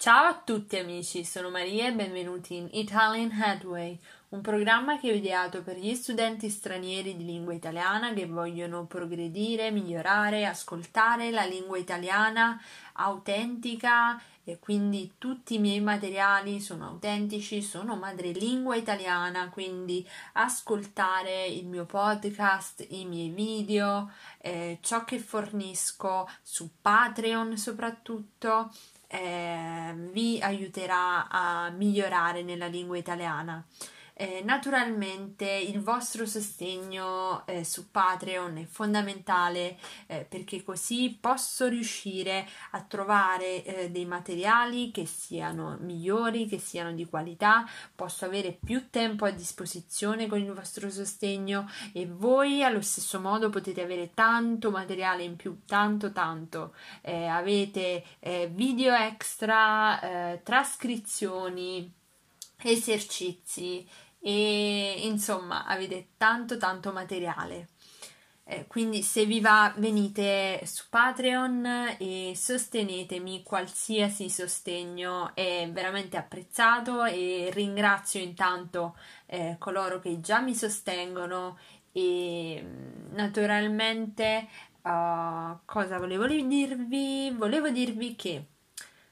Ciao a tutti amici, sono Maria e benvenuti in Italian Headway, un programma che ho ideato per gli studenti stranieri di lingua italiana che vogliono progredire, migliorare, ascoltare la lingua italiana autentica e quindi tutti i miei materiali sono autentici, sono madrelingua italiana, quindi ascoltare il mio podcast, i miei video, eh, ciò che fornisco su Patreon soprattutto eh, vi aiuterà a migliorare nella lingua italiana. Eh, naturalmente il vostro sostegno eh, su Patreon è fondamentale eh, perché così posso riuscire a trovare eh, dei materiali che siano migliori, che siano di qualità, posso avere più tempo a disposizione con il vostro sostegno e voi allo stesso modo potete avere tanto materiale in più, tanto tanto. Eh, avete eh, video extra, trascrizioni, esercizi e insomma avete tanto tanto materiale. Eh, quindi se vi va venite su Patreon e sostenetemi, qualsiasi sostegno è veramente apprezzato e ringrazio intanto eh, coloro che già mi sostengono e naturalmente uh, cosa volevo dirvi? Volevo dirvi che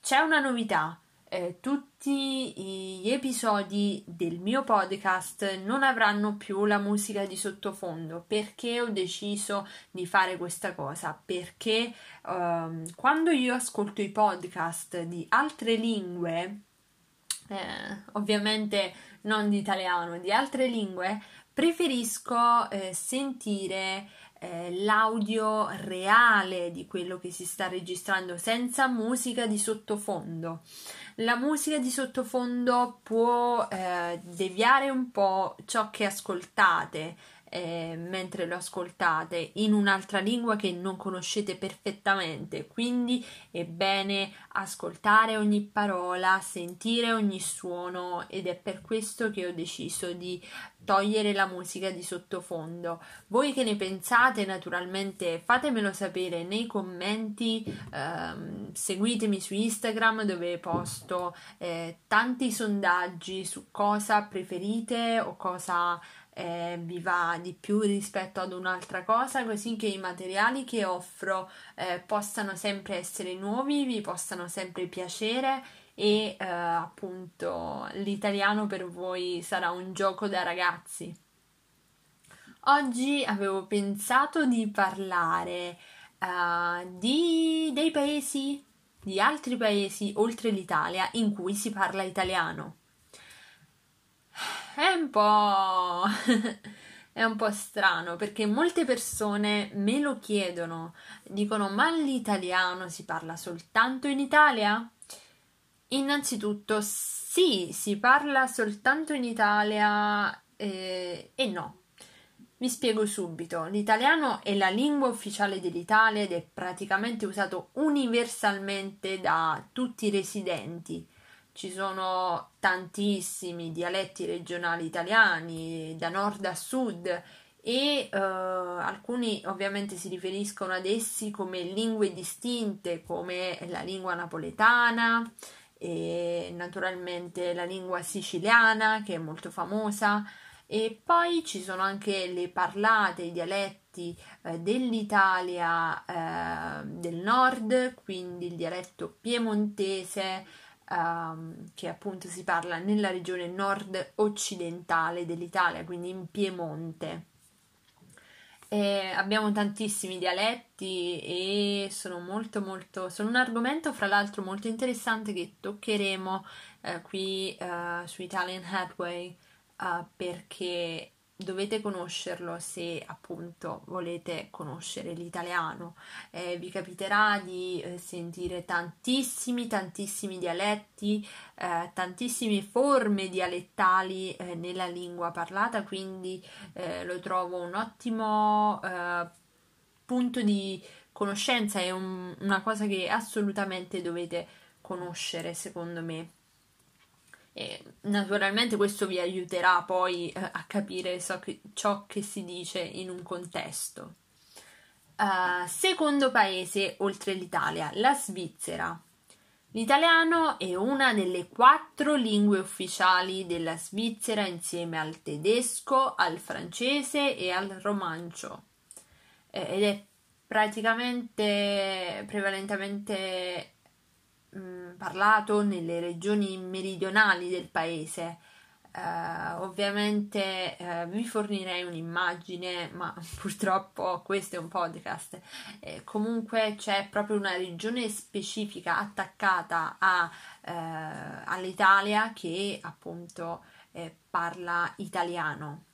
c'è una novità eh, tutti gli episodi del mio podcast non avranno più la musica di sottofondo. Perché ho deciso di fare questa cosa? Perché ehm, quando io ascolto i podcast di altre lingue eh, ovviamente non di italiano di altre lingue preferisco eh, sentire eh, l'audio reale di quello che si sta registrando senza musica di sottofondo. La musica di sottofondo può eh, deviare un po' ciò che ascoltate eh, mentre lo ascoltate in un'altra lingua che non conoscete perfettamente, quindi è bene ascoltare ogni parola, sentire ogni suono ed è per questo che ho deciso di togliere la musica di sottofondo. Voi che ne pensate? Naturalmente fatemelo sapere nei commenti, ehm, seguitemi su Instagram dove posto eh, tanti sondaggi su cosa preferite o cosa eh, vi va di più rispetto ad un'altra cosa, così che i materiali che offro eh, possano sempre essere nuovi, vi possano sempre piacere e eh, appunto l'italiano per voi sarà un gioco da ragazzi. Oggi avevo pensato di parlare uh, di, dei paesi, di altri paesi oltre l'Italia in cui si parla italiano è un po'. è un po' strano perché molte persone me lo chiedono, dicono: Ma l'italiano si parla soltanto in Italia? Innanzitutto, sì, si parla soltanto in Italia eh, e no. Vi spiego subito. L'italiano è la lingua ufficiale dell'Italia ed è praticamente usato universalmente da tutti i residenti ci sono tantissimi dialetti regionali italiani da nord a sud e uh, alcuni ovviamente si riferiscono ad essi come lingue distinte come la lingua napoletana e naturalmente la lingua siciliana che è molto famosa. E poi ci sono anche le parlate, i dialetti eh, dell'Italia eh, del nord, quindi il dialetto piemontese, um, che appunto si parla nella regione nord-occidentale dell'Italia, quindi in Piemonte. E abbiamo tantissimi dialetti e sono molto molto sono un argomento fra l'altro molto interessante che toccheremo eh, qui uh, su Italian Headway uh, perché dovete conoscerlo se appunto volete conoscere l'italiano. Eh, vi capiterà di eh, sentire tantissimi, tantissimi dialetti, eh, tantissime forme dialettali eh, nella lingua parlata, quindi eh, lo trovo un ottimo punto di conoscenza, è un, una cosa che assolutamente dovete conoscere secondo me. E naturalmente questo vi aiuterà poi eh, a capire ciò che si dice in un contesto. Uh, secondo paese oltre l'Italia, la Svizzera. L'italiano è una delle quattro lingue ufficiali della Svizzera insieme al tedesco, al francese e al romancio eh, ed è praticamente prevalentemente mm, parlato nelle regioni meridionali del paese Uh, ovviamente uh, vi fornirei un'immagine, ma purtroppo questo è un podcast. Eh, comunque c'è proprio una regione specifica attaccata a, uh, all'Italia che appunto eh, parla italiano.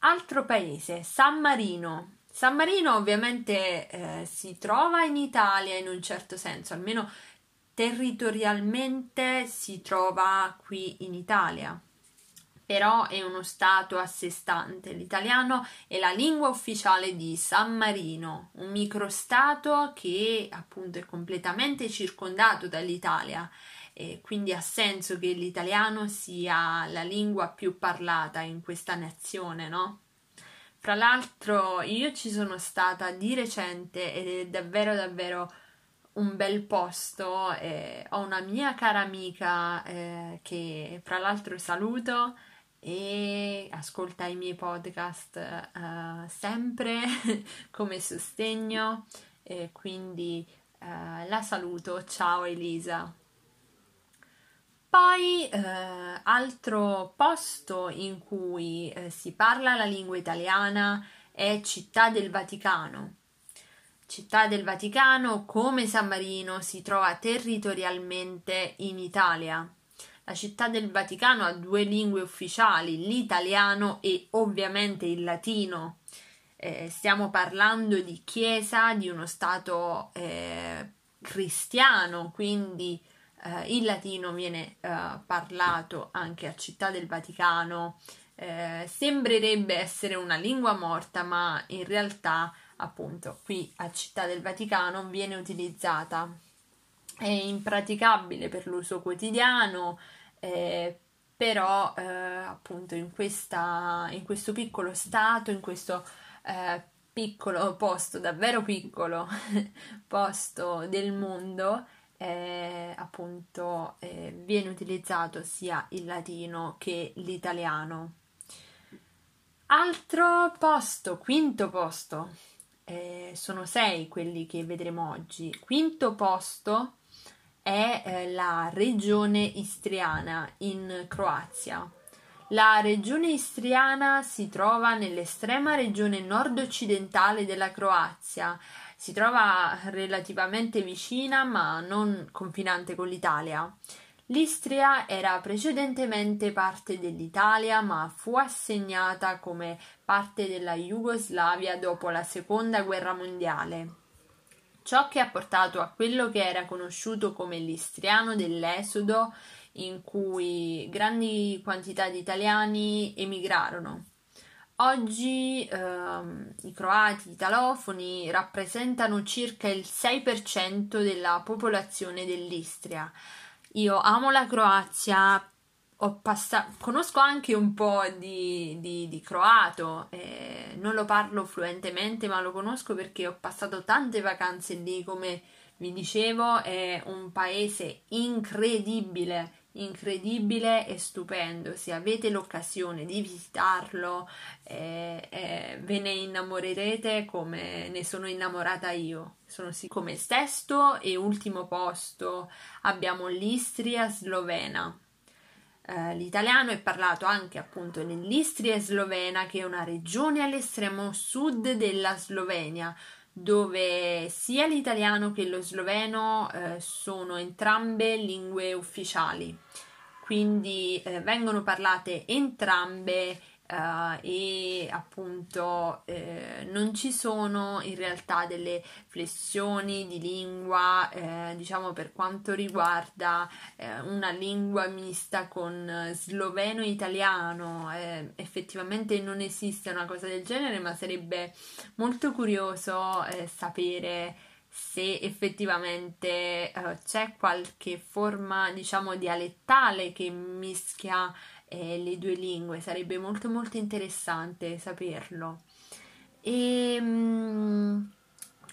Altro paese, San Marino. San Marino ovviamente eh, si trova in Italia in un certo senso, almeno territorialmente si trova qui in Italia, però è uno stato a sé stante. L'italiano è la lingua ufficiale di San Marino, un microstato che appunto è completamente circondato dall'Italia e quindi ha senso che l'italiano sia la lingua più parlata in questa nazione, no? Fra l'altro io ci sono stata di recente ed è davvero davvero un bel posto. Eh, ho una mia cara amica eh, che fra l'altro saluto e ascolta i miei podcast eh, sempre come sostegno quindi eh, la saluto. Ciao Elisa. Poi eh, altro posto in cui eh, si parla la lingua italiana è Città del Vaticano Città del Vaticano, come San Marino, si trova territorialmente in Italia. La città del Vaticano ha due lingue ufficiali, l'italiano e ovviamente il latino. Eh, stiamo parlando di chiesa di uno stato eh, cristiano, quindi eh, il latino viene eh, parlato anche a Città del Vaticano. Eh, sembrerebbe essere una lingua morta, ma in realtà appunto qui a Città del Vaticano viene utilizzata. È impraticabile per l'uso quotidiano, eh, però eh, appunto in, questa, in, questo piccolo stato, in questo eh, piccolo posto, davvero piccolo posto del mondo, eh, appunto eh, viene utilizzato sia il latino che l'italiano. Altro posto, quinto posto, eh, sono sei quelli che vedremo oggi. Quinto posto è eh, la regione istriana in Croazia. La regione istriana si trova nell'estrema regione nord-occidentale della Croazia. Si trova relativamente vicina ma non confinante con l'Italia. L'Istria era precedentemente parte dell'Italia, ma fu assegnata come parte della Jugoslavia dopo la Seconda Guerra Mondiale. Ciò che ha portato a quello che era conosciuto come l'istriano dell'esodo, in cui grandi quantità di italiani emigrarono. Oggi ehm, i croati italofoni rappresentano circa il 6% della popolazione dell'Istria io amo la Croazia, passato, conosco anche un po' di, di, di croato, eh, non lo parlo fluentemente, ma lo conosco perché ho passato tante vacanze lì, come vi dicevo, è un paese incredibile incredibile e stupendo. Se avete l'occasione di visitarlo, eh, eh, ve ne innamorerete come ne sono innamorata io. Sono sì. Come sesto e ultimo posto abbiamo l'Istria slovena. Eh, l'italiano è parlato anche appunto nell'Istria slovena, che è una regione all'estremo sud della Slovenia dove sia l'italiano che lo sloveno eh, sono entrambe lingue ufficiali, quindi eh, vengono parlate entrambe Uh, e appunto eh, non ci sono in realtà delle flessioni di lingua eh, diciamo per quanto riguarda eh, una lingua mista con sloveno e italiano eh, effettivamente non esiste una cosa del genere ma sarebbe molto curioso eh, sapere se effettivamente c'è qualche forma diciamo dialettale che mischia eh, le due lingue, sarebbe molto molto interessante saperlo. E, um,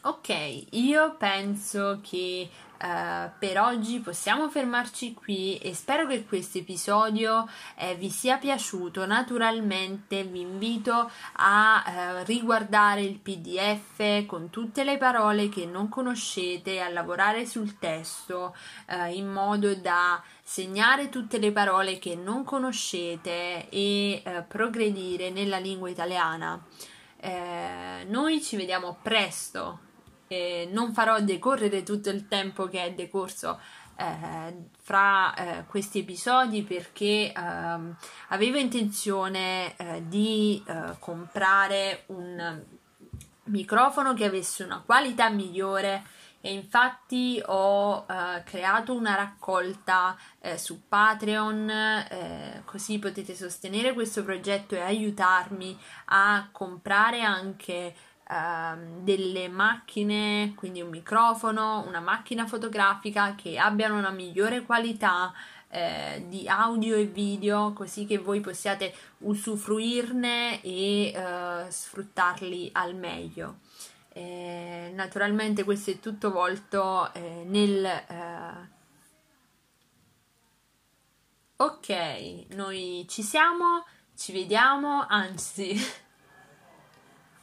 ok, io penso che Uh, per oggi possiamo fermarci qui e spero che questo episodio eh, vi sia piaciuto. Naturalmente vi invito a uh, riguardare il PDF con tutte le parole che non conoscete, a lavorare sul testo uh, in modo da segnare tutte le parole che non conoscete e progredire nella lingua italiana. noi ci vediamo presto eh, non farò decorrere tutto il tempo che è decorso eh, fra eh, questi episodi perché ehm, avevo intenzione eh, di eh, comprare un microfono che avesse una qualità migliore e infatti ho eh, creato una raccolta eh, su Patreon eh, così potete sostenere questo progetto e aiutarmi a comprare anche Ehm, delle macchine, quindi un microfono, una macchina fotografica che abbiano una migliore qualità eh, di audio e video così che voi possiate usufruirne e eh, sfruttarli al meglio. Eh, naturalmente questo è tutto volto eh, nel eh, ok noi ci siamo ci vediamo anzi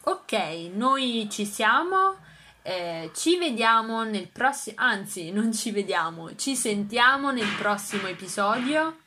Ok, noi ci siamo. Eh, ci vediamo nel prossimo, anzi, non ci vediamo, ci sentiamo nel prossimo episodio.